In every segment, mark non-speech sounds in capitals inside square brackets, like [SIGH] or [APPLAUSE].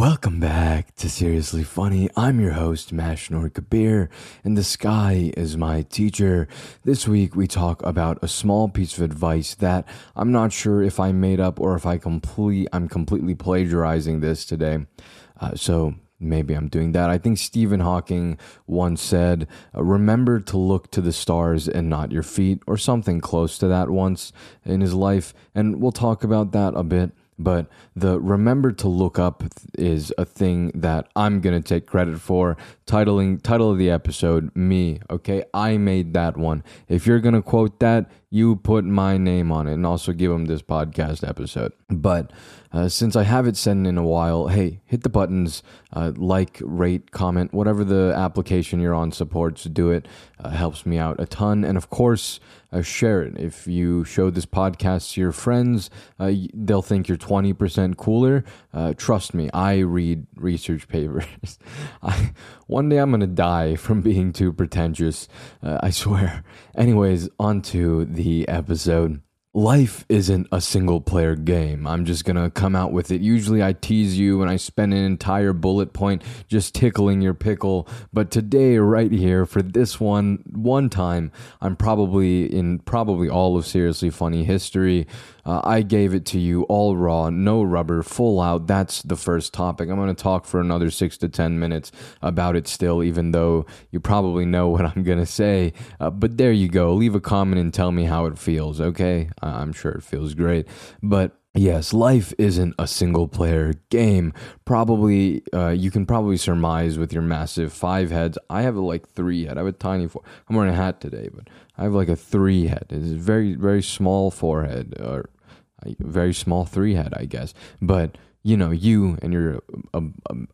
Welcome back to Seriously Funny. I'm your host, Mashnor Kabir, and the sky is my teacher. This week we talk about a small piece of advice that I'm not sure if I made up or if I complete I'm completely plagiarizing this today. Uh, so maybe I'm doing that. I think Stephen Hawking once said, uh, Remember to look to the stars and not your feet, or something close to that once in his life. And we'll talk about that a bit but the remember to look up is a thing that I'm going to take credit for. Titling title of the episode me, okay? I made that one. If you're going to quote that, you put my name on it and also give them this podcast episode. But uh, since I haven't sent in a while, hey, hit the buttons, uh, like, rate, comment, whatever the application you're on supports, do it. Uh, helps me out a ton. And of course, uh, share it. If you show this podcast to your friends, uh, they'll think you're 20% cooler. Uh, trust me, I read research papers. [LAUGHS] I, one day I'm going to die from being too pretentious, I swear. Anyways, on to the episode. Life isn't a single player game. I'm just gonna come out with it. Usually I tease you and I spend an entire bullet point just tickling your pickle. But today, right here, for this one, one time, I'm probably in probably all of Seriously Funny history. Uh, I gave it to you all raw, no rubber, full out. That's the first topic. I'm going to talk for another six to 10 minutes about it still, even though you probably know what I'm going to say. Uh, but there you go. Leave a comment and tell me how it feels, okay? I'm sure it feels great. But Yes, life isn't a single player game. Probably, uh, you can probably surmise with your massive five heads. I have like three head. I have a tiny four. I'm wearing a hat today, but I have like a three head. It's a very, very small forehead, or very small three head, I guess. But you know, you and your uh,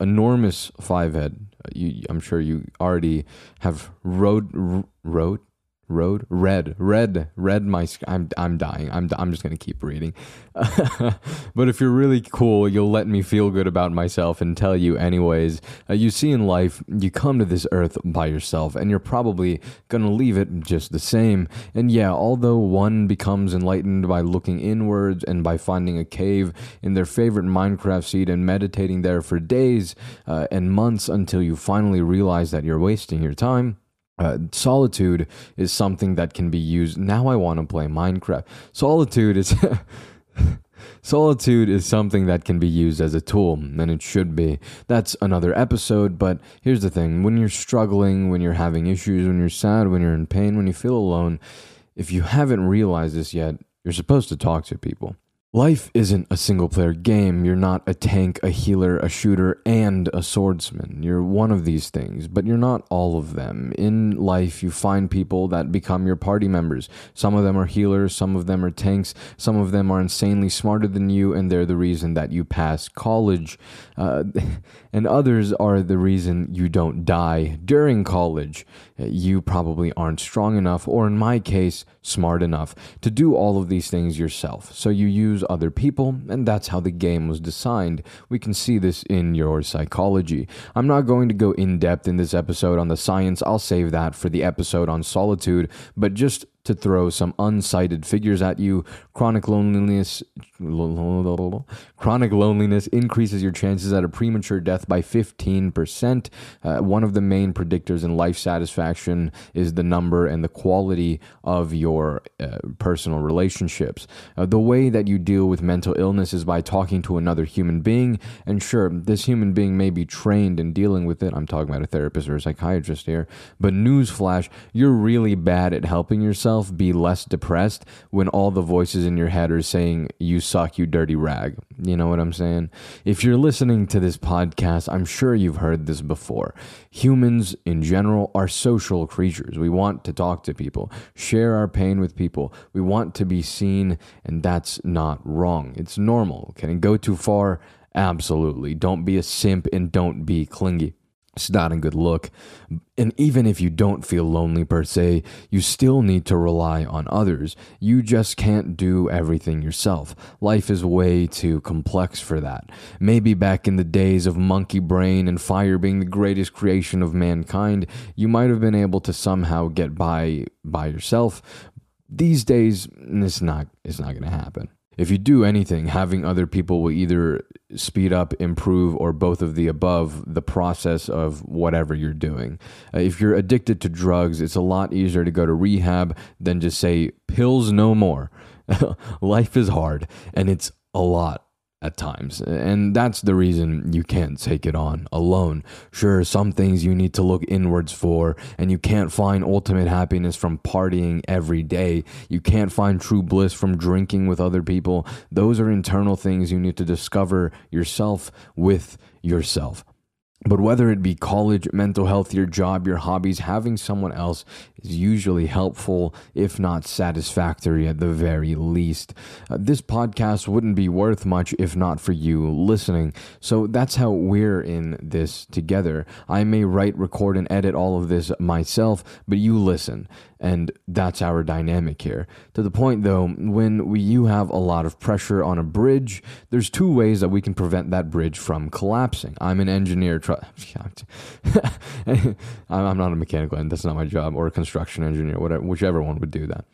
enormous five head. You, I'm sure you already have rode, road red. Red. Red my i'm i'm dying. I'm i'm just going to keep reading. [LAUGHS] But if you're really cool you'll let me feel good about myself and tell you anyways. Uh, you see in life you come to this earth by yourself and you're probably going to leave it just the same. And yeah although one becomes enlightened by looking inwards and by finding a cave in their favorite minecraft seed and meditating there for days uh, and months until you finally realize that you're wasting your time uh, solitude is something that can be used. Now I want to play Minecraft. Solitude is. [LAUGHS] Solitude is something that can be used as a tool, and it should be. That's another episode, but here's the thing when you're struggling, when you're having issues, when you're sad, when you're in pain, when you feel alone, if you haven't realized this yet, you're supposed to talk to people. Life isn't a single player game. You're not a tank, a healer, a shooter, and a swordsman. You're one of these things, but you're not all of them. In life, you find people that become your party members. Some of them are healers, some of them are tanks, some of them are insanely smarter than you, and they're the reason that you pass college. Uh, [LAUGHS] and others are the reason you don't die during college. You probably aren't strong enough, or in my case, smart enough, to do all of these things yourself. So you use other people, and that's how the game was designed. We can see this in your psychology. I'm not going to go in depth in this episode on the science, I'll save that for the episode on solitude, but just to throw some uncited figures at you. Chronic loneliness chronic loneliness increases your chances at a premature death by 15%. Uh, one of the main predictors in life satisfaction is the number and the quality of your uh, personal relationships. Uh, the way that you deal with mental illness is by talking to another human being. And sure, this human being may be trained in dealing with it. I'm talking about a therapist or a psychiatrist here. But newsflash, you're really bad at helping yourself yourself be less depressed when all the voices in your head are saying, You suck, you dirty rag. You know what I'm saying? If you're listening to this podcast, I'm sure you've heard this before. Humans in general are social creatures. We want to talk to people, share our pain with people. We want to be seen, and that's not wrong. It's normal. Can it go too far? Absolutely. Don't be a simp and don't be clingy. It's not a good look. And even if you don't feel lonely per se, you still need to rely on others. You just can't do everything yourself. Life is way too complex for that. Maybe back in the days of monkey brain and fire being the greatest creation of mankind, you might have been able to somehow get by by yourself. These days, it's not it's not going to happen. If you do anything, having other people will either speed up, improve, or both of the above the process of whatever you're doing. Uh, if you're addicted to drugs, it's a lot easier to go to rehab than just say, pills no more. [LAUGHS] Life is hard and it's a lot at times. And that's the reason you can't take it on alone. Sure, some things you need to look inwards for, and you can't find ultimate happiness from partying every day. You can't find true bliss from drinking with other people. Those are internal things you need to discover yourself with yourself. But whether it be college, mental health, your job, your hobbies, having someone else is usually helpful, if not satisfactory at the very least. Uh, this podcast wouldn't be worth much if not for you listening. So that's how we're in this together. I may write, record, and edit all of this myself, but you listen. And that's our dynamic here. To the point though, when we, you have a lot of pressure on a bridge, there's two ways that we can prevent that bridge from collapsing. I'm an engineer. [LAUGHS] I'm not a mechanical, and that's not my job, or a engineer, whatever, whichever one would do that.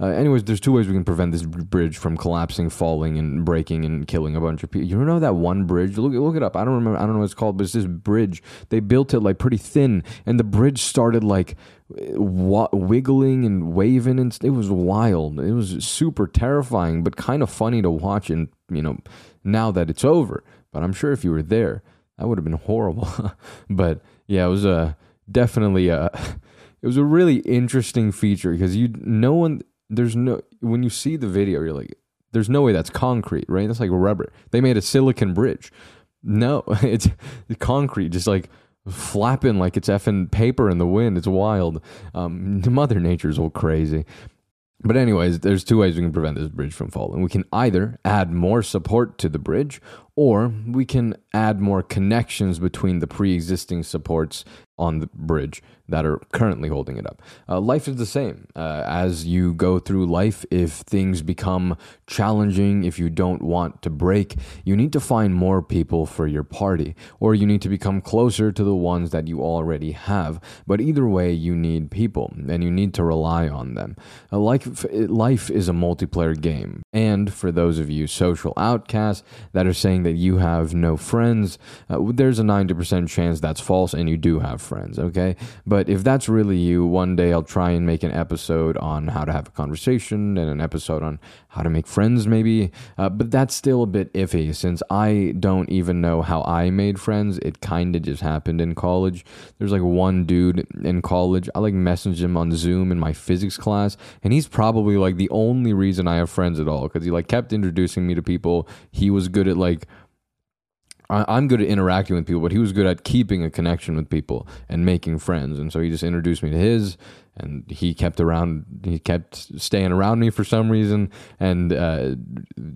Uh, anyways, there's two ways we can prevent this bridge from collapsing, falling, and breaking and killing a bunch of people. You know that one bridge? Look, look it up. I don't remember. I don't know what it's called, but it's this bridge. They built it like pretty thin, and the bridge started like w- wiggling and waving, and it was wild. It was super terrifying, but kind of funny to watch. And you know, now that it's over, but I'm sure if you were there, that would have been horrible. [LAUGHS] but yeah, it was a definitely a [LAUGHS] it was a really interesting feature because you no one there's no when you see the video you're like there's no way that's concrete right? That's like rubber. They made a silicon bridge. No [LAUGHS] it's concrete just like flapping like it's effing paper in the wind. It's wild. Um, [LAUGHS] mother nature's all crazy. But anyways there's two ways we can prevent this bridge from falling. We can either add more support to the bridge or we can add more connections between the pre-existing supports on the bridge that are currently holding it up. Uh, life is the same. Uh, as you go through life, if things become challenging, if you don't want to break, you need to find more people for your party, or you need to become closer to the ones that you already have. But either way, you need people, and you need to rely on them. Uh, life, life is a multiplayer game. And for those of you social outcasts that are saying that you have no friends, uh, there's a 90% chance that's false, and you do have friends, okay? But if that's really you, one day I'll try and make an episode on how to have a conversation and an episode on how to make friends, maybe. Uh, but that's still a bit iffy since I don't even know how I made friends. It kind of just happened in college. There's like one dude in college. I like messaged him on Zoom in my physics class, and he's probably like the only reason I have friends at all because he like kept introducing me to people. He was good at like I, am good at interacting with people, but he was good at keeping a connection with people and making friends. And so he just introduced me to his, and he kept around he kept staying around me for some reason. And uh,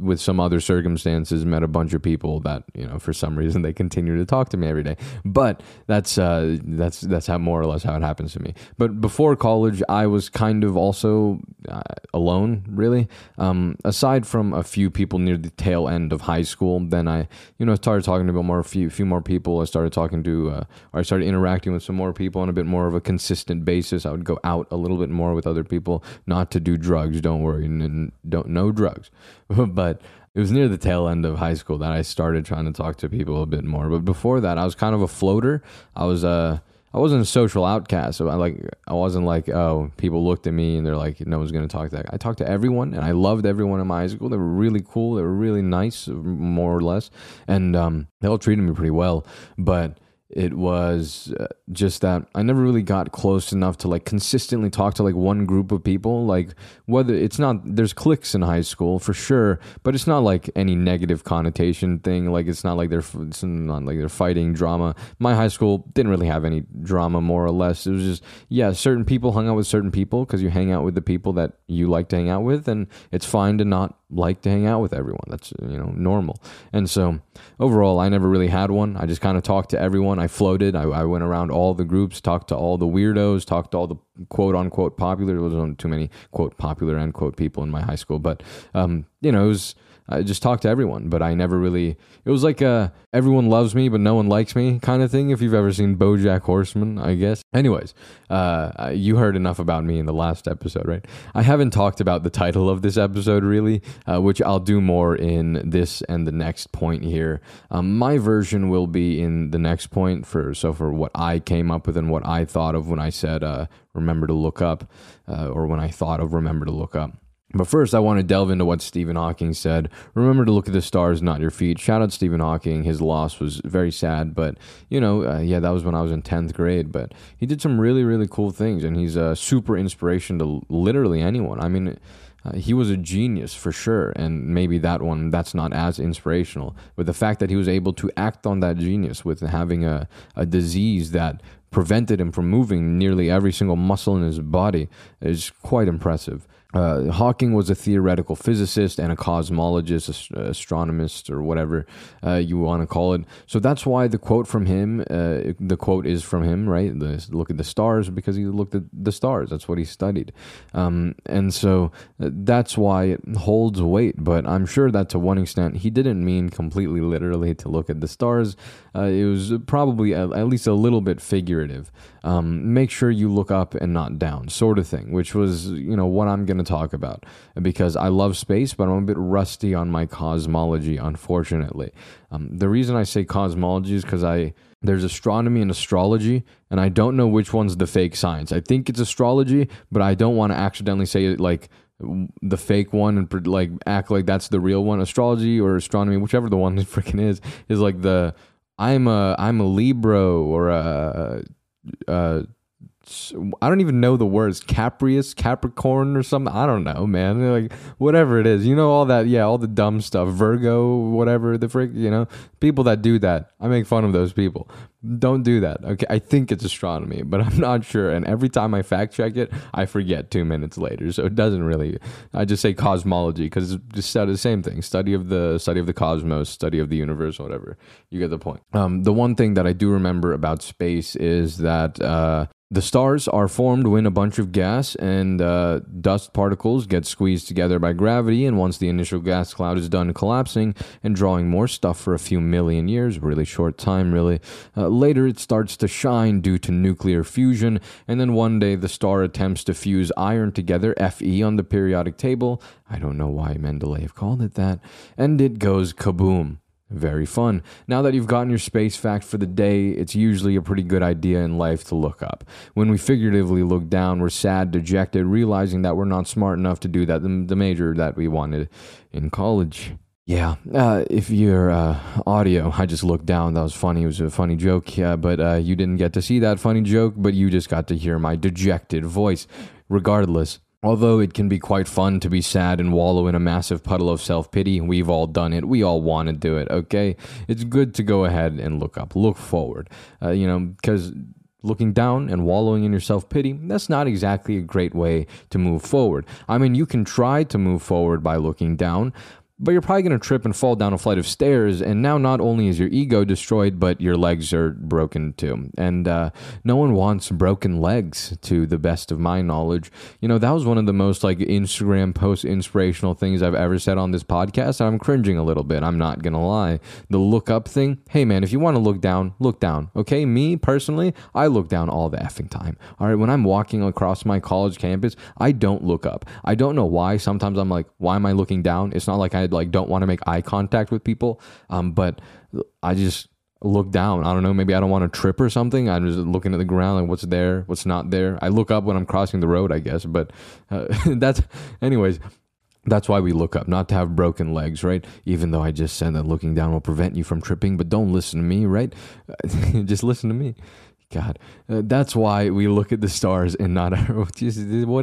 with some other circumstances met a bunch of people that you know for some reason they continue to talk to me every day. But that's uh, that's that's how more or less how it happens to me. But before college i was kind of also uh, alone really. Um, aside from a few people near the tail end of high school then i you know started talking to a more a few few more people. I started talking to uh, or i started interacting with some more people on a bit more of a consistent basis. I would go out a little bit more with other people, not to do drugs. Don't worry, and don't know drugs. [LAUGHS] but it was near the tail end of high school that I started trying to talk to people a bit more. But before that, I was kind of a floater. I was a I wasn't a social outcast. So I like I wasn't like oh people looked at me and they're like no one's gonna talk to that. I talked to everyone and I loved everyone in my high school. They were really cool. They were really nice, more or less, and um, they all treated me pretty well. But it was uh, just that I never really got close enough to like consistently talk to like one group of people. Like whether it's not there's cliques in high school for sure, but it's not like any negative connotation thing. Like it's not like they're it's not like they're fighting drama. My high school didn't really have any drama more or less. It was just yeah, certain people hung out with certain people because you hang out with the people that you like to hang out with, and it's fine to not like to hang out with everyone. That's you know normal. And so overall, I never really had one. I just kind of talked to everyone. I floated. I, I, went around all the groups, talked to all the weirdos, talked to all the quote unquote popular. There wasn't too many quote popular end quote people in my high school, but um, you know it was I just talked to everyone, but I never really. It was like a everyone loves me, but no one likes me kind of thing. If you've ever seen BoJack Horseman, I guess. Anyways, uh, you heard enough about me in the last episode, right? I haven't talked about the title of this episode really, uh, which I'll do more in this and the next point here. Um, my version will be in the next point for so for what I came up with and what I thought of when I said uh, remember to look up, uh, or when I thought of remember to look up. But first, I want to delve into what Stephen Hawking said. Remember to look at the stars, not your feet. Shout out Stephen Hawking. His loss was very sad, but you know, uh, yeah, that was when I was in tenth grade. But he did some really, really cool things, and he's a super inspiration to literally anyone. I mean. Uh, he was a genius for sure, and maybe that one that's not as inspirational. But the fact that he was able to act on that genius with having a, a disease that prevented him from moving nearly every single muscle in his body is quite impressive. Uh, Hawking was a theoretical physicist and a cosmologist, ast- astronomist, or whatever uh, you want to call it. So that's why the quote from him, uh, the quote is from him, right? The, look at the stars because he looked at the stars. That's what he studied. Um, and so uh, that's why it holds weight. But I'm sure that to one extent, he didn't mean completely literally to look at the stars. Uh, it was probably at, at least a little bit figurative um, make sure you look up and not down, sort of thing, which was, you know, what I'm going to talk about because I love space, but I'm a bit rusty on my cosmology, unfortunately. Um, the reason I say cosmology is because I there's astronomy and astrology, and I don't know which one's the fake science. I think it's astrology, but I don't want to accidentally say it like the fake one and like act like that's the real one. Astrology or astronomy, whichever the one [LAUGHS] freaking is, is like the I'm a I'm a Libra or a uh, I don't even know the words Caprius, Capricorn, or something. I don't know, man. Like whatever it is, you know all that. Yeah, all the dumb stuff. Virgo, whatever the frick. You know, people that do that. I make fun of those people. Don't do that. Okay, I think it's astronomy, but [LAUGHS] I'm not sure. And every time I fact check it, I forget two minutes later. So it doesn't really. I just say cosmology because it's just the same thing. Study of the study of the cosmos, study of the universe, whatever. You get the point. Um, the one thing that I do remember about space is that uh, the stars are formed when a bunch of gas and uh, dust particles get squeezed together by gravity, and once the initial gas cloud is done collapsing and drawing more stuff for a few million years, really short time, really, uh, later it starts to shine due to nuclear fusion, and then one day the star attempts to fuse iron together, Fe on the periodic table. I don't know why Mendeleev called it that, and it goes kaboom. Very fun. Now that you've gotten your space fact for the day, it's usually a pretty good idea in life to look up. When we figuratively look down, we're sad, dejected, realizing that we're not smart enough to do that, the, major that we wanted in college. Yeah, uh, if your uh, audio, [LAUGHS] I just looked down. That was funny. It was a funny joke. Yeah, but uh, you didn't get to see that funny joke, but you just got to hear my dejected voice. Regardless, Although it can be quite fun to be sad and wallow in a massive puddle of self pity, we've all done it. We all want to do it, okay? It's good to go ahead and look up, look forward. Uh, you know, because looking down and wallowing in your self pity, that's not exactly a great way to move forward. I mean, you can try to move forward by looking down, but you're probably going to trip and fall down a flight of stairs. And now, not only is your ego destroyed, but your legs are broken too. And uh, no one wants broken legs, to the best of my knowledge. You know, that was one of the most like Instagram post inspirational things I've ever said on this podcast. I'm cringing a little bit. I'm not going to lie. The look up thing, hey man, if you want to look down, look down. Okay. Me personally, I look down all the effing time. All right. When I'm walking across my college campus, I don't look up. I don't know why. Sometimes I'm like, why am I looking down? It's not like I like don't want to make eye contact with people. Um, but I just look down. I don't know. Maybe I don't want to trip or something. I'm just looking at the ground, like what's there, what's not there. I look up when I'm crossing the road, I guess. But uh, [LAUGHS] that's, anyways. That's why we look up, not to have broken legs, right? Even though I just said that looking down will prevent you from tripping, but don't listen to me, right? [LAUGHS] just listen to me. God, uh, that's why we look at the stars and not our. [LAUGHS] what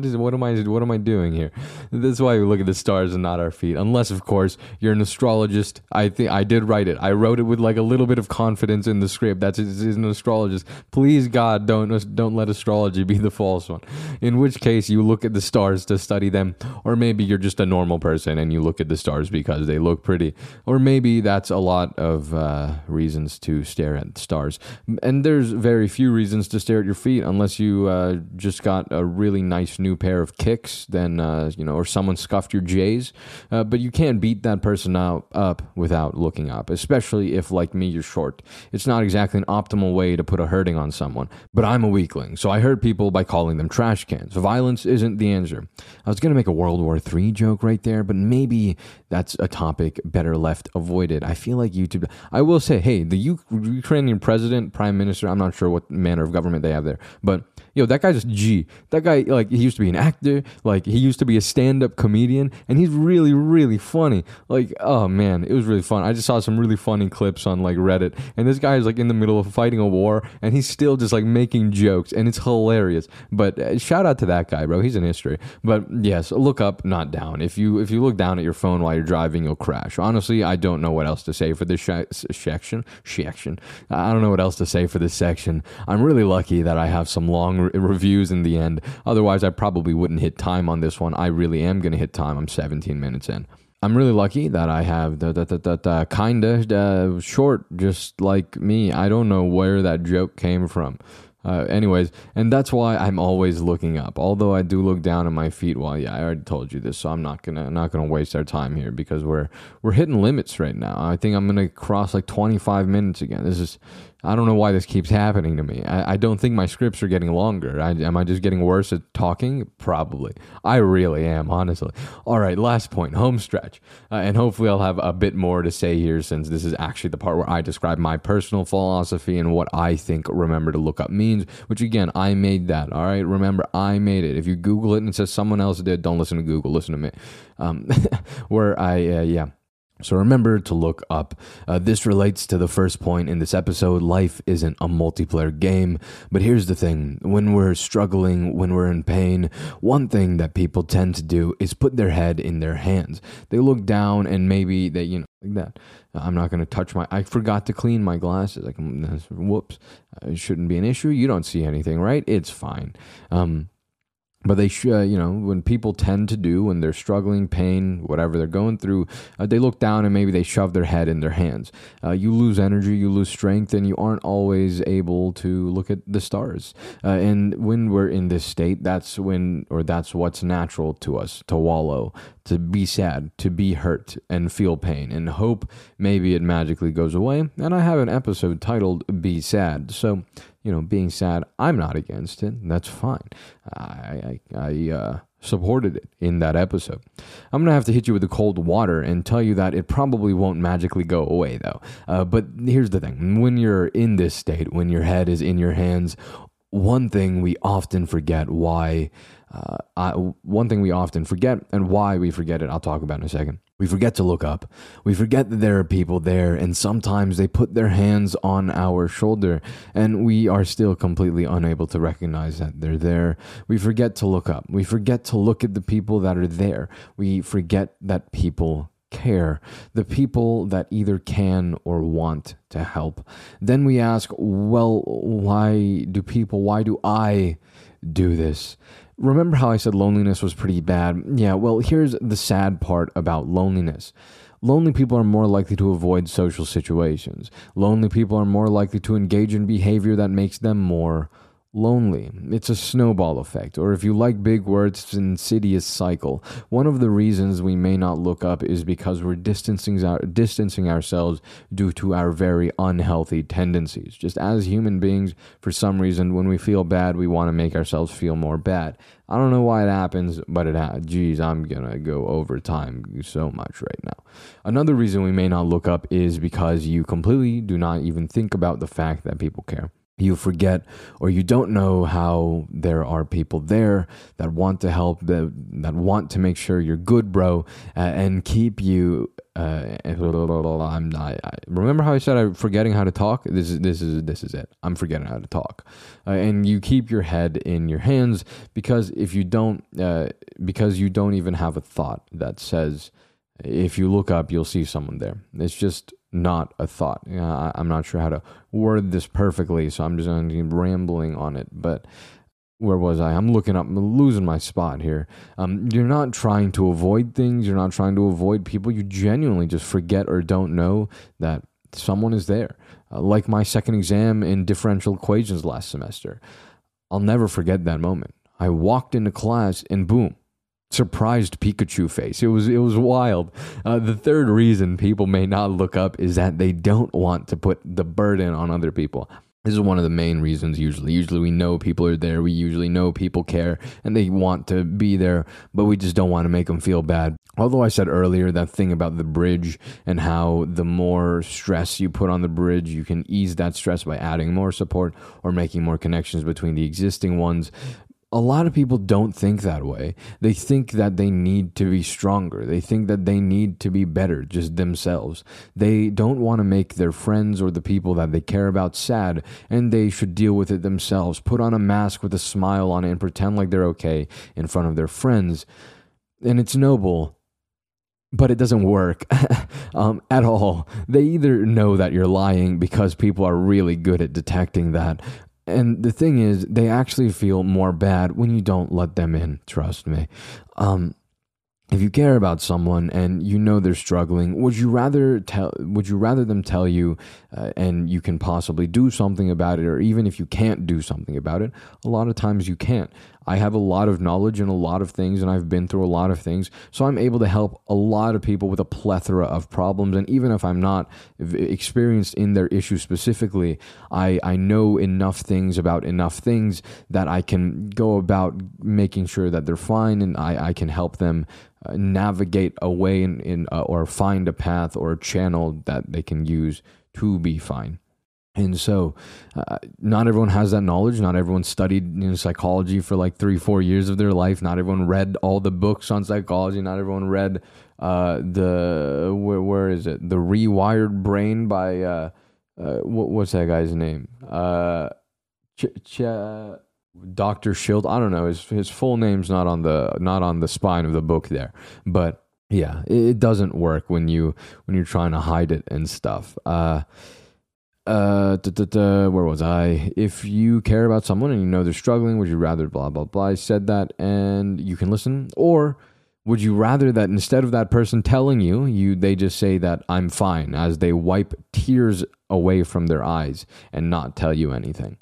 is what am I what am I doing here? That's why we look at the stars and not our feet. Unless, of course, you're an astrologist. I think I did write it. I wrote it with like a little bit of confidence in the script. That's is an astrologist. Please, God, don't don't let astrology be the false one. In which case, you look at the stars to study them, or maybe you're just a normal person and you look at the stars because they look pretty, or maybe that's a lot of uh, reasons to stare at stars. And there's very few few reasons to stare at your feet, unless you uh, just got a really nice new pair of kicks, then uh, you know, or someone scuffed your J's. Uh, but you can't beat that person out, up without looking up, especially if, like me, you're short. It's not exactly an optimal way to put a hurting on someone. But I'm a weakling, so I hurt people by calling them trash cans. Violence isn't the answer. I was gonna make a World War III joke right there, but maybe that's a topic better left avoided. I feel like YouTube. I will say, hey, the Ukrainian president, prime minister, I'm not sure what manner of government they have there, but yo, that guy's a G. That guy, like, he used to be an actor, like, he used to be a stand up comedian, and he's really, really funny. Like, oh man, it was really fun. I just saw some really funny clips on, like, Reddit, and this guy is, like, in the middle of fighting a war, and he's still just, like, making jokes, and it's hilarious. But uh, shout out to that guy, bro. He's in history. But yes, look up, not down. If you if you look down at your phone while you're driving, you'll crash. Honestly, I don't know what else to say for this sh- section. Section. I don't know what else to say for this section. I'm really lucky that I have some long re- reviews in the end. Otherwise, I probably wouldn't hit time on this one. I really am going to hit time. I'm 17 minutes in. I'm really lucky that I have the, the, the, the, kind of uh, short, just like me. I don't know where that joke came from. Uh, anyways, and that's why I'm always looking up. Although I do look down at my feet. Well, yeah, I already told you this, so I'm not gonna not gonna waste our time here because we're we're hitting limits right now. I think I'm gonna cross like 25 minutes again. This is I don't know why this keeps happening to me. I, I don't think my scripts are getting longer. I, am I just getting worse at talking? Probably. I really am, honestly. All right, last point home stretch. Uh, and hopefully, I'll have a bit more to say here since this is actually the part where I describe my personal philosophy and what I think remember to look up means, which again, I made that. All right, remember, I made it. If you Google it and it says someone else did, don't listen to Google, listen to me. Um, [LAUGHS] where I, uh, yeah so remember to look up. Uh, this relates to the first point in this episode. Life isn't a multiplayer game. But here's the thing when we're struggling, when we're in pain, one thing that people tend to do is put their head in their hands. They look down and maybe they, you know, like that. I'm not going to touch my. I forgot to clean my glasses. Like, whoops. Uh, it shouldn't be an issue. You don't see anything, right? It's fine. Um, but they should, uh, you know, when people tend to do when they're struggling, pain, whatever they're going through, uh, they look down and maybe they shove their head in their hands. Uh, you lose energy, you lose strength, and you aren't always able to look at the stars. Uh, and when we're in this state, that's when, or that's what's natural to us to wallow, to be sad, to be hurt, and feel pain, and hope maybe it magically goes away. And I have an episode titled "Be Sad," so you know, being sad, I'm not against it. That's fine. I, I, I uh, supported it in that episode. I'm gonna have to hit you with the cold water and tell you that it probably won't magically go away, though. Uh, but here's the thing: when you're in this state, when your head is in your hands, one thing we often forget why. Uh, I, one thing we often forget and why we forget it, I'll talk about in a second. We forget to look up. We forget that there are people there, and sometimes they put their hands on our shoulder, and we are still completely unable to recognize that they're there. We forget to look up. We forget to look at the people that are there. We forget that people care, the people that either can or want to help. Then we ask, well, why do people, why do I do this? Remember how I said loneliness was pretty bad? Yeah, well, here's the sad part about loneliness. Lonely people are more likely to avoid social situations. Lonely people are more likely to engage in behavior that makes them more lonely. It's a snowball effect, or if you like big words, it's an insidious cycle. One of the reasons we may not look up is because we're distancing, our, distancing ourselves due to our very unhealthy tendencies. Just as human beings, for some reason, when we feel bad, we want to make ourselves feel more bad. I don't know why it happens, but it happens. Geez, I'm gonna go over time so much right now. Another reason we may not look up is because you completely do not even think about the fact that people care you forget or you don't know how there are people there that want to help that, that want to make sure you're good bro uh, and keep you uh, I'm not, I, remember how I said I'm forgetting how to talk? This is this is this is it. I'm forgetting how to talk. Uh, and you keep your head in your hands because if you don't uh, because you don't even have a thought that says if you look up you'll see someone there it's just not a thought. I, am not sure how to word this perfectly, so I'm just going to rambling on it. But where was I? I'm looking up, I'm losing my spot here. Um, you're not trying to avoid things, you're not trying to avoid people. You genuinely just forget or don't know that someone is there. Uh, like my second exam in differential equations last semester. I'll never forget that moment. I walked into class and boom, surprised Pikachu face. It was it was wild. Uh, the third reason people may not look up is that they don't want to put the burden on other people. This is one of the main reasons usually. Usually we know people are there, we usually know people care and they want to be there, but we just don't want to make them feel bad. Although I said earlier that thing about the bridge and how the more stress you put on the bridge, you can ease that stress by adding more support or making more connections between the existing ones a lot of people don't think that way. They think that they need to be stronger. They think that they need to be better just themselves. They don't want to make their friends or the people that they care about sad, and they should deal with it themselves. Put on a mask with a smile on it and pretend like they're okay in front of their friends. And it's noble, but it doesn't work [LAUGHS] um, at all. They either know that you're lying because people are really good at detecting that, and the thing is, they actually feel more bad when you don't let them in. Trust me. Um, if you care about someone and you know they're struggling, would you rather tell? Would you rather them tell you, uh, and you can possibly do something about it, or even if you can't do something about it, a lot of times you can't. I have a lot of knowledge and a lot of things, and I've been through a lot of things. So I'm able to help a lot of people with a plethora of problems. And even if I'm not experienced in their issue specifically, I, I know enough things about enough things that I can go about making sure that they're fine and I, I can help them uh, navigate a way in, in uh, or find a path or a channel that they can use to be fine. And so, uh, not everyone has that knowledge. Not everyone studied you know, psychology for like three, four years of their life. Not everyone read all the books on psychology. Not everyone read uh, the where, where is it? The Rewired Brain by uh, uh what, what's that guy's name? Uh, Ch- Ch- Doctor Schild. I don't know. His his full name's not on the not on the spine of the book there, but yeah, it, it doesn't work when you when you're trying to hide it and stuff. Uh, da, da, da, where was I? If you care about someone and you know they're struggling, would you rather blah blah blah? I said that, and you can listen, or would you rather that instead of that person telling you, you they just say that I'm fine as they wipe tears away from their eyes and not tell you anything?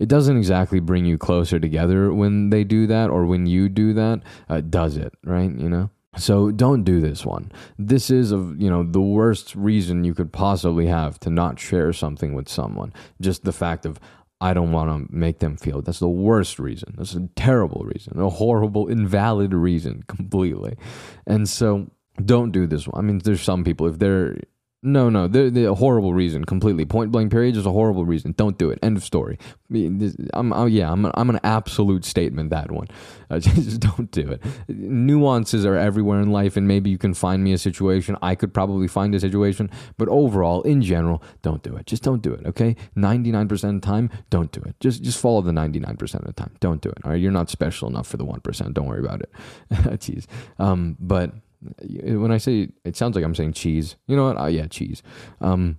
It doesn't exactly bring you closer together when they do that or when you do that, uh, does it? Right? You know. So don't do this one. This is of you know the worst reason you could possibly have to not share something with someone. Just the fact of I don't want to make them feel. That's the worst reason. That's a terrible reason, a horrible, invalid reason [LAUGHS] completely. And so don't do this one. I mean, there's some people if they're no, no, a horrible reason. Completely, point blank. Period is a horrible reason. Don't do it. End of story. I'm, I'm yeah, I'm, I'm an absolute statement. That one, [LAUGHS] uh, just don't do it. Nuances are everywhere in life, and maybe you can find me a situation. I could probably find a situation, but overall, in general, don't do it. Just don't do it. Okay, ninety nine percent of the time, don't do it. Just just follow the ninety nine percent of the time. Don't do it. All right, you're not special enough for the one percent. Don't worry about it. [LAUGHS] Jeez. Um, but when I say it sounds like I'm saying cheese. You know what? Oh yeah, cheese. Um,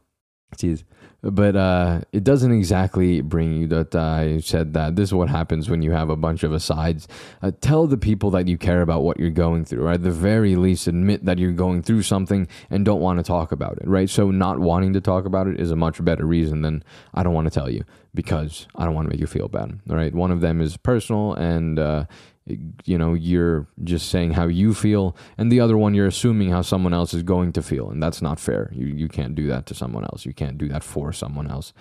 cheese. But uh, it doesn't exactly bring you that I said that this is what happens when you have a bunch of asides. Uh, tell the people that you care about what you're going through, or at the very least, admit that you're going through something and don't want to talk about it, right? So, not wanting to talk about it is a much better reason than I don't want to tell you because I don't want to make you feel bad, all right? One of them is personal and uh, you know you're just saying how you feel and the other one you're assuming how someone else is going to feel and that's not fair. You you can't do that to someone else. You can't do that for someone else.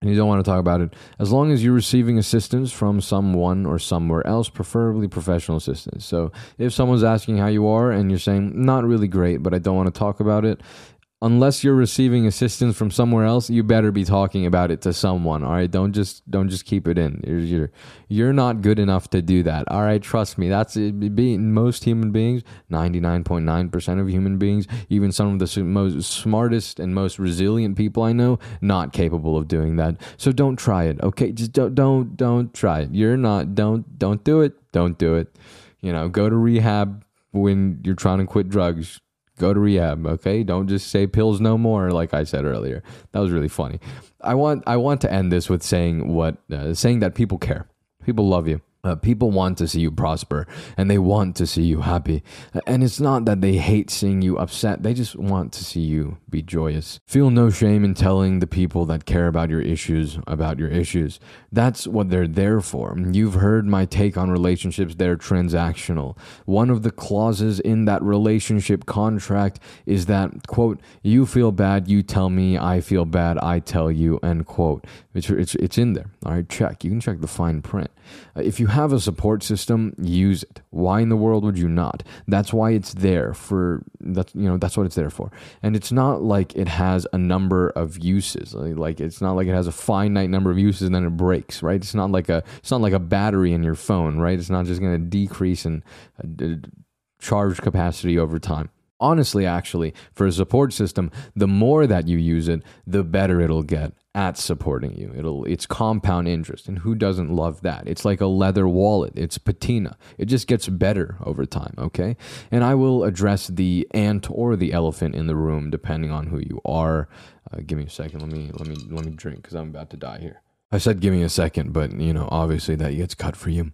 And you don't want to talk about it. As long as you're receiving assistance from someone or somewhere else preferably professional assistance. So if someone's asking how you are and you're saying not really great but i don't want to talk about it unless you're receiving assistance from somewhere else, you better be talking about it to someone. All right, don't just don't just keep it in. You're you're, you're not good enough to do that. All right, trust me. That's. Being most human beings, ninety nine point nine percent of human beings, even some of the most smartest and most resilient people I know, not capable of doing that. So don't try it. Okay, just don't don't don't try it. You're not. Don't don't do it. Don't do it. You know, go to rehab when you're trying to quit drugs go to rehab okay? Don't just say pills no more like i said earlier. That was really funny. I want i want to end this with saying what uh, saying that people care. People love you Uh, people want to see you prosper and they want to see you happy. And it's not that they hate seeing you upset, they just want to see you be joyous. Feel no shame in telling the people that care about your issues about your issues. That's what they're there for. You've heard my take on relationships, they're transactional. One of the clauses in that relationship contract is that, quote, you feel bad, you tell me, I feel bad, I tell you, end quote. It's, it's, it's in there. All right, check. You can check the fine print. Uh, if you have a support system, use it. Why in the world would you not? That's why it's there for that's you know that's what it's there for. And it's not like it has a number of uses. Like it's not like it has a finite number of uses and then it breaks, right? It's not like a it's not like a battery in your phone, right? It's not just going to decrease in uh, charge capacity over time honestly actually for a support system the more that you use it the better it'll get at supporting you. It'll it's compound interest, and who doesn't love that? It's like a leather wallet. It's patina. It just gets better over time. Okay, and I will address the ant or the elephant in the room depending on who you are. Uh, give me a second. Let me let me let me drink because I'm about to die here. I said give me a second, but you know obviously that gets cut for you.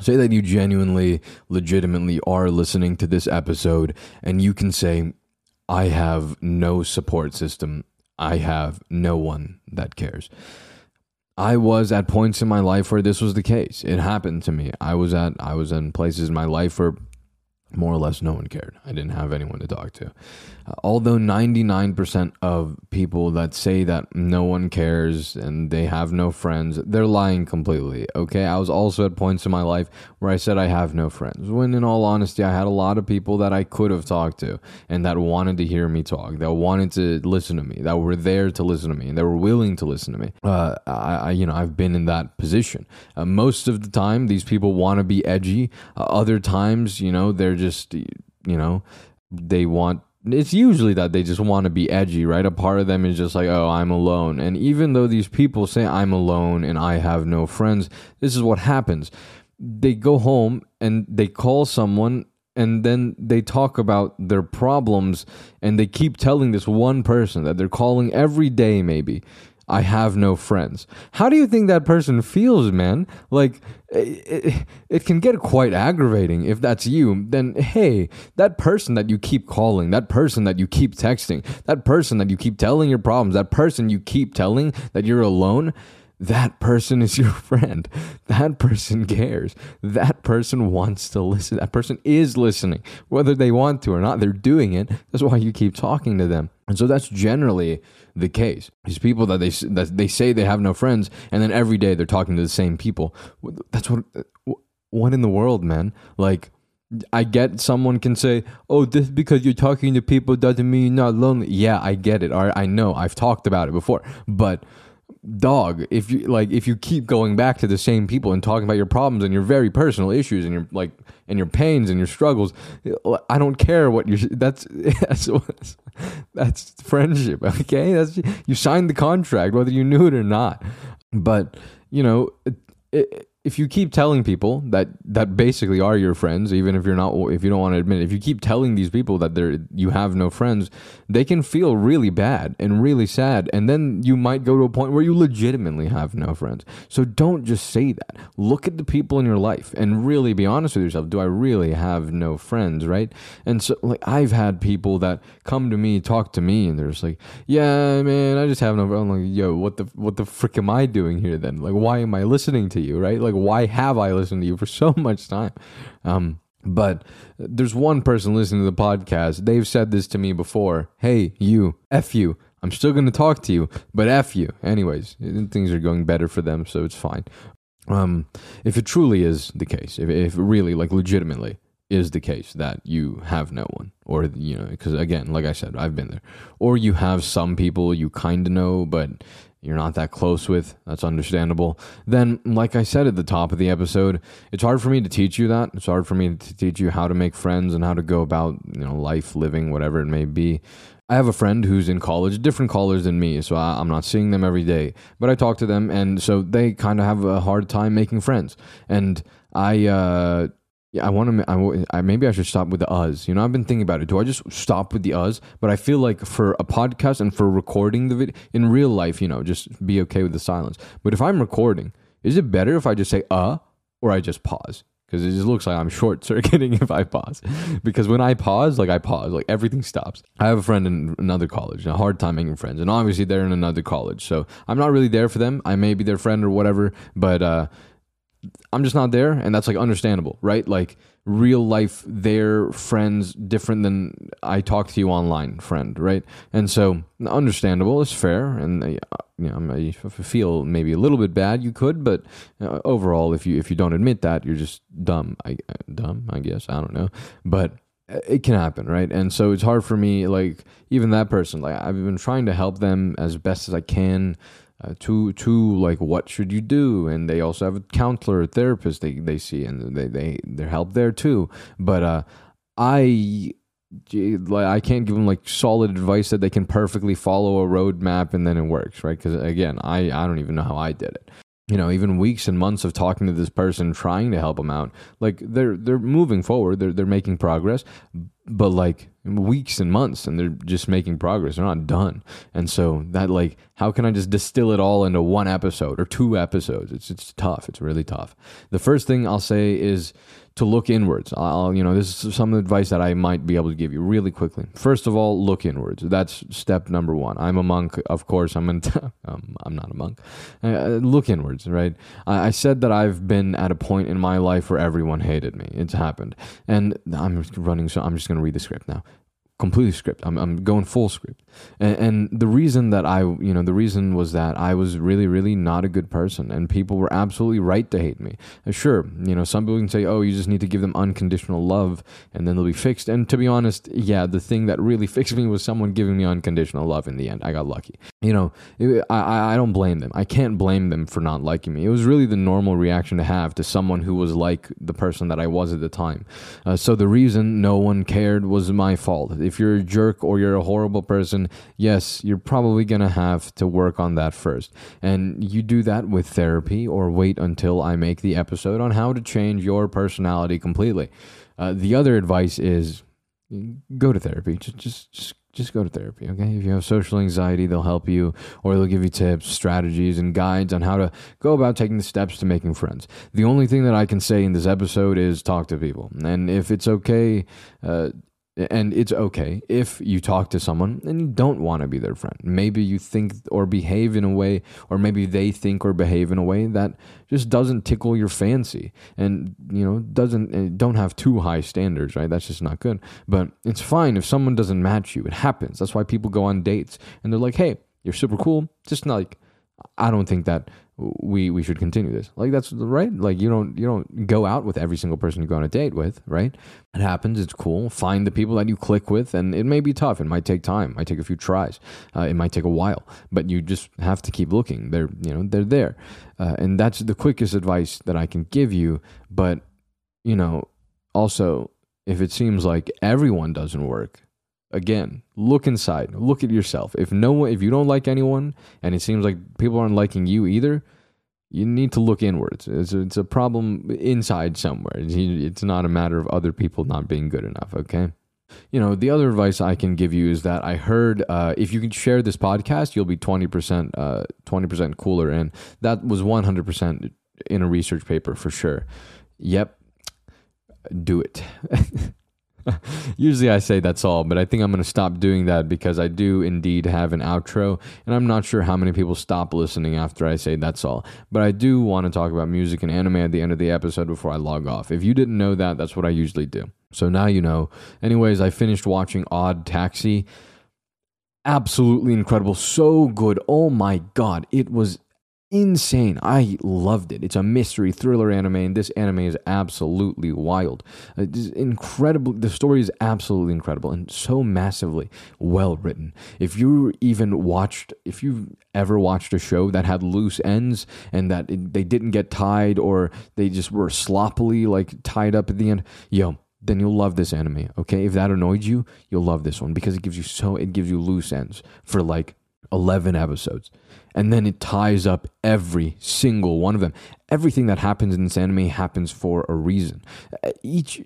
Say that you genuinely, legitimately are listening to this episode, and you can say, I have no support system I have no one that cares. I was at points in my life where this was the case. It happened to me. I was at I was in places in my life where more or less no one cared. I didn't have anyone to talk to. Uh, although 99% of people that say that no one cares and they have no friends, they're lying completely. Okay. I was also at points in my life where I said I have no friends. When in all honesty, I had a lot of people that I could have talked to and that wanted to hear me talk, that wanted to listen to me, that were there to listen to me, and that were willing to listen to me. Uh, I, I, you know, I've been in that position. Uh, most of the time, these people want to be edgy. Uh, other times, you know, they're just, you know, they want it's usually that they just want to be edgy, right? A part of them is just like, oh, I'm alone. And even though these people say I'm alone and I have no friends, this is what happens. They go home and they call someone and then they talk about their problems and they keep telling this one person that they're calling every day, maybe. I have no friends. How do you think that person feels, man? Like, it, it, can get quite aggravating if that's you. Then, hey, that person that you keep calling, that person that you keep texting, that person that you keep telling your problems, that person you keep telling that you're alone, that person is [LAUGHS] your friend. That person cares. That person wants to listen. That person is listening, whether they want to or not. They're doing it. That's why you keep talking to them. And so that's generally the case. These people that they that they say they have no friends, and then every day they're talking to the same people. That's what. What in the world, man? Like. I get someone can say, "Oh, this because you're talking to people doesn't mean you're not lonely." Yeah, I get it. All right, I know. I've talked about it before, but dog if you like if you keep going back to the same people and talking about your problems and your very personal issues and your like and your pains and your struggles i don't care what you're that's [LAUGHS] that's that's friendship okay? That's you signed the contract whether you knew it or not. But you know it, it, if you keep telling people that that basically are your friends, even if you're not, if you don't want to admit, it, if you keep telling these people that they're you have no friends, they can feel really bad and really sad, and then you might go to a point where you legitimately have no friends. So don't just say that. Look at the people in your life and really be honest with yourself. Do I really have no friends, right? And so, like, I've had people that come to me, talk to me, and they're just like, "Yeah, man, I just have no." I'm like, "Yo, what the what the frick am I doing here then? Like, why am I listening to you, right? Like." Why have I listened to you for so [LAUGHS] much time? Um, but there's one person listening to the podcast. They've said this to me before. Hey, you, F you. I'm still going to talk to you, but F you. Anyways, things are going better for them, so it's fine. Um, if it truly is the case, if, if really, like, legitimately is the case that you have no one, or, you know, because again, like I said, I've been there, or you have some people you kind of know, but you're not that close with, that's understandable. Then, like I said at the top of the episode, it's hard for me to teach you that. It's hard for me to teach you how to make friends and how to go about, you know, life, living, whatever it may be. I have a friend who's in college, different college than me, so I, am not seeing them every day. But I talk to them, and so they kind of have a hard time making friends. And I, uh, yeah, I want to. I, I, maybe I should stop with the us. You know, I've been thinking about it. Do I just stop with the us? But I feel like for a podcast and for recording the video in real life, you know, just be okay with the silence. But if I'm recording, is it better if I just say uh? or I just pause because it just looks like I'm [LAUGHS] short circuiting if I pause. [LAUGHS] because when I pause, like I pause, like everything stops. I have a friend in another college, a hard time making friends, and obviously they're in another college, so I'm not really there for them. I may be their friend or whatever, but uh, I'm just not there, and that's like understandable, right? Like real life, their friends different than I talk to you online, friend, right? And so understandable, it's fair, and uh, you know, I feel maybe a little bit bad. You could, but uh, overall, if you if you don't admit that, you're just dumb. I dumb, I guess. I don't know, but uh, it can happen right and so it's hard for me like even that person like i've been trying to help them as best as i can uh, to to like what should you do? And they also have a counselor a therapist they, they see and they they they're help there too. But uh i like i can't give them like solid advice that they can perfectly follow a roadmap and then it works right? Because again i i don't even know how i did it. You know even weeks and months of talking to this person trying to help them out like they're they're moving forward they're they're making progress but like weeks and months and they're just making progress. They're not done. And so that like how can i just distill it all into one episode or two episodes? It's it's tough. It's really tough. The first thing i'll say is to look inwards. I'll, you know, this is some advice that I might be able to give you really quickly. First of all, look inwards. That's step number one. I'm a monk, of course. I'm an, [LAUGHS] um, I'm not a monk. Uh, look inwards, right? I, I, said that I've been at a point in my life where everyone hated me. It's happened, and I'm running. So I'm just going to read the script now completely script. I'm, I'm going full script. And, and, the reason that I, you know, the reason was that I was really, really not a good person and people were absolutely right to hate me. Uh, sure, you know, some people can say, oh, you just need to give them unconditional love and then they'll be fixed. And to be honest, yeah, the thing that really [LAUGHS] fixed me was someone giving me unconditional love in the end. I got lucky. You know, it, I, I don't blame them. I can't blame them for not liking me. It was really the normal reaction to have to someone who was like the person that I was at the time. Uh, so the reason no one cared was my fault if you're a jerk or you're a horrible person, yes, you're probably going to have to work on that first. And you do that with therapy or wait until I make the episode on how to change your personality completely. Uh, the other advice is go to therapy. Just, just, just just go to therapy, okay? If you have social anxiety, they'll help you or they'll give you tips, strategies, and guides on how to go about taking the steps to making friends. The only thing that I can say in this episode is talk to people. And if it's okay uh, and it's okay if you talk to someone and you don't want to be their friend. Maybe you think or behave in a way, or maybe they think or behave in a way that just doesn't tickle your fancy and, you know, doesn't, eh, don't have too high standards, right? That's just not good. But it's fine if someone doesn't match you. It happens. That's why people go on dates and they're like, hey, you're super cool. Just like, I don't think that we we should continue this. Like that's right. Like you don't you don't go out with every single person you go on a date with, right? It happens. It's cool. Find the people that you click with, and it may be tough. It might take time. It might take a few tries. Uh, it might take a while, but you just have to keep looking. They're you know they're there, uh, and that's the quickest advice that I can give you. But you know, also if it seems like everyone doesn't work, again look inside. Look at yourself. If no one if you don't like anyone and it seems like people aren't liking you either you need to look inwards. It's a, it's a problem inside somewhere. It's not a matter of other people not being good enough okay? You know the other advice i can give you is that i heard uh, if you can share this podcast you'll be 20% uh, 20% cooler and that was 100% in a research paper for sure. Yep. Do it [LAUGHS] [LAUGHS] Usually I say that's all, but I think I'm going to stop doing that because I do indeed have an outro, and I'm not sure how many people stop listening after I say that's all. But I do want to talk about music and anime at the end of the episode before I log off. If you didn't know that, that's what I usually do. So now you know. Anyways, I finished watching Odd Taxi. Absolutely incredible. So good. Oh my god. It was insane. I loved it. It's a mystery thriller anime, and this anime is absolutely wild. Uh, it's incredible. The story is absolutely incredible and so massively well written. If you even watched, if you've ever watched a show that had loose ends and that it, they didn't get tied or they just were sloppily like tied up at the end, yo, then you'll love this anime. Okay, if that annoyed you, you'll love this one because it gives you so it gives you loose ends for like 11 episodes and then it ties up every single one of them. Everything that happens in this anime happens for a reason. Uh, each,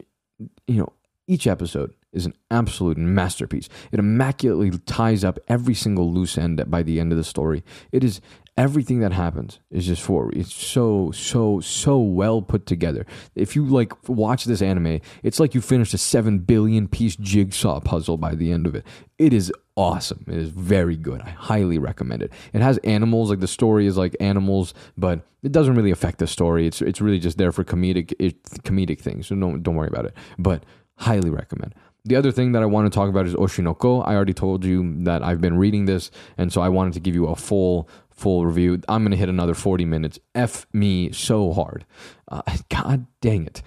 you know, Each episode is an absolute masterpiece. It immaculately ties up every single loose end by the end of the story. It is everything that happens is just for it's so so so well put together. If you like watch this anime it's like you finished a 7 billion piece jigsaw puzzle by the end of it. It is awesome. It is very good. I highly recommend it. It has animals like the story is like animals but it doesn't really affect the story. It's it's really just there for comedic it, comedic things so don't don't worry about it. But highly recommend. The other thing that I want to talk about is Oshinoko. I already told you that I've been reading this, and so I wanted to give you a full full review. I'm going to hit another 40 minutes. F me so hard. Uh, [LAUGHS] God dang it.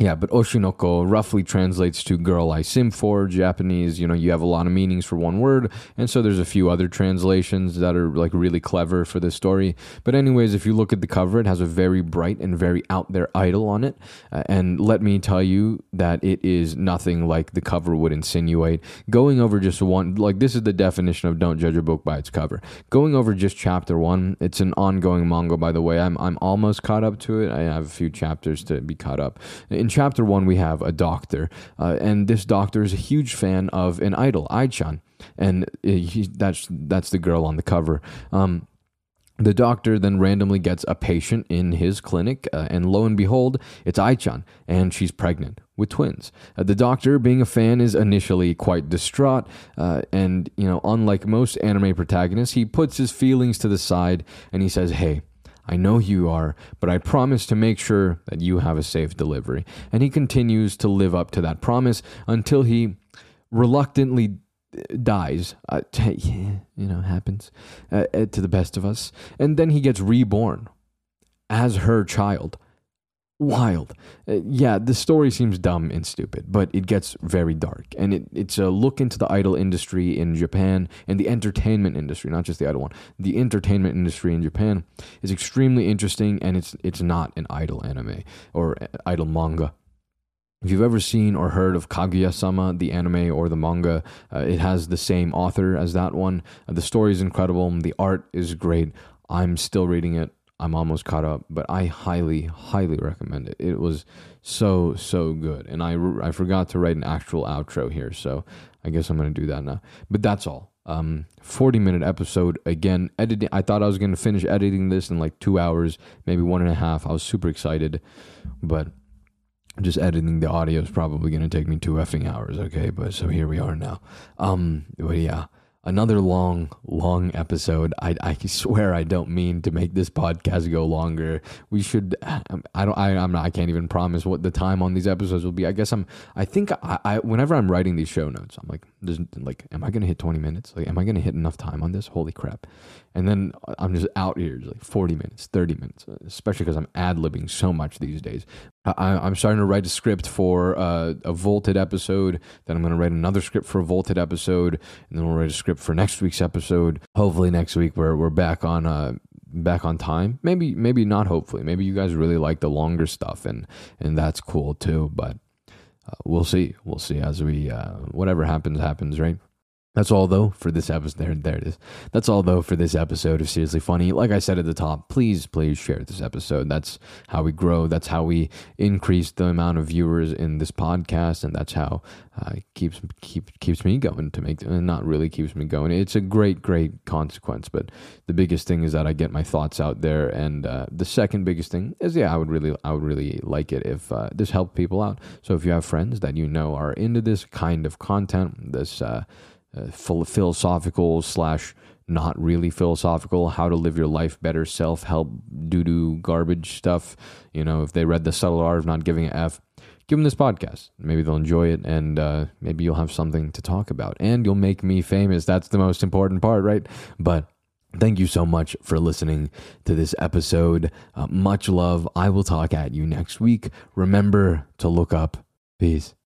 Yeah, but Oshinoko roughly translates to girl I sim for, Japanese. You know, you have a lot of meanings for one word, and so there's a few other translations that are like really clever for this story. But, anyways, if you look at the cover, it has a very bright and very out there idol on it. Uh, and let me tell you that it is nothing like the cover would insinuate. Going over just one, like, this is the definition of don't judge a book by its cover. Going over just chapter one, it's an ongoing manga, by the way. I'm, I'm almost caught up to it. I have a few chapters to be caught up. In chapter one, we have a doctor, uh, and this doctor is a huge fan of an idol, Aichan, and he, that's that's the girl on the cover. Um, the doctor then randomly gets a patient in his clinic, uh, and lo and behold, it's Aichan, and she's pregnant with twins. Uh, the doctor, being a fan, is initially quite distraught, uh, and you know, unlike most anime protagonists, he puts his feelings to the side and he says, "Hey, I know you are, but I promise to make sure that you have a safe delivery. And he continues to live up to that promise until he reluctantly dies. Uh, [LAUGHS] you know, happens uh, uh, to the best of us. And then he gets reborn as her child wild. Uh, yeah, the story seems dumb and stupid, but it gets very dark. And it, it's a look into the idol industry in Japan and the entertainment industry, not just the idol one. The entertainment industry in Japan is extremely interesting, and it's it's not an idol anime or uh, idol manga. If you've ever seen or heard of Kaguya Sama, the anime or the manga, uh, it has the same author as that one. Uh, the story is incredible, the art is great. I'm still reading it. I'm almost caught up, but I highly, highly recommend it. It was so, so good. And I, I forgot to write an actual outro here, so I guess I'm going to do that now. But that's all. Um, 40 minute episode. Again, editing. I thought I was going to finish editing this in like two hours, maybe one and a half. I was super excited, but just editing the audio is probably going to take me two effing hours. Okay, but so here we are now. Um, but yeah another long, long episode. I, I swear I don't mean to make this podcast go longer. We should. Um, I don't. I, I'm not. I can't even promise what the time on these episodes will be. I guess I'm. I think I. I whenever I'm writing these show notes, I'm like, there's like, am I gonna hit 20 minutes? Like, am I gonna hit enough time on this? Holy crap! And then I'm just out here, like 40 minutes, 30 minutes, especially because I'm ad libbing so much these days. I, am starting to write a script for uh, a vaulted episode. Then I'm going to write another script for a vaulted episode, and then we'll write a script for next week's episode. Hopefully, next week we're we're back on uh, back on time. Maybe maybe not. Hopefully, maybe you guys really like the longer stuff, and and that's cool too. But uh, we'll see. We'll see as we uh, whatever happens happens, right? That's all though for this episode. There, there it is. That's all though for this episode of Seriously Funny. Like I said at the top, please, please share this episode. That's how we grow. That's how we increase the amount of viewers in this podcast, and that's how uh, keeps keep keeps me going to make. Not really keeps me going. It's a great, great consequence. But the biggest thing is that I get my thoughts out there, and uh, the second biggest thing is yeah, I would really, I would really like it if uh, this helped people out. So if you have friends that you know are into this kind of content, this uh, uh, philosophical slash not really philosophical, how to live your life better, self help, doo doo garbage stuff. You know, if they read the subtle art of not giving an F, give them this podcast. Maybe they'll enjoy it and uh, maybe you'll have something to talk about and you'll make me famous. That's the most important part, right? But thank you so much for listening to this episode. Uh, much love. I will talk at you next week. Remember to look up. Peace.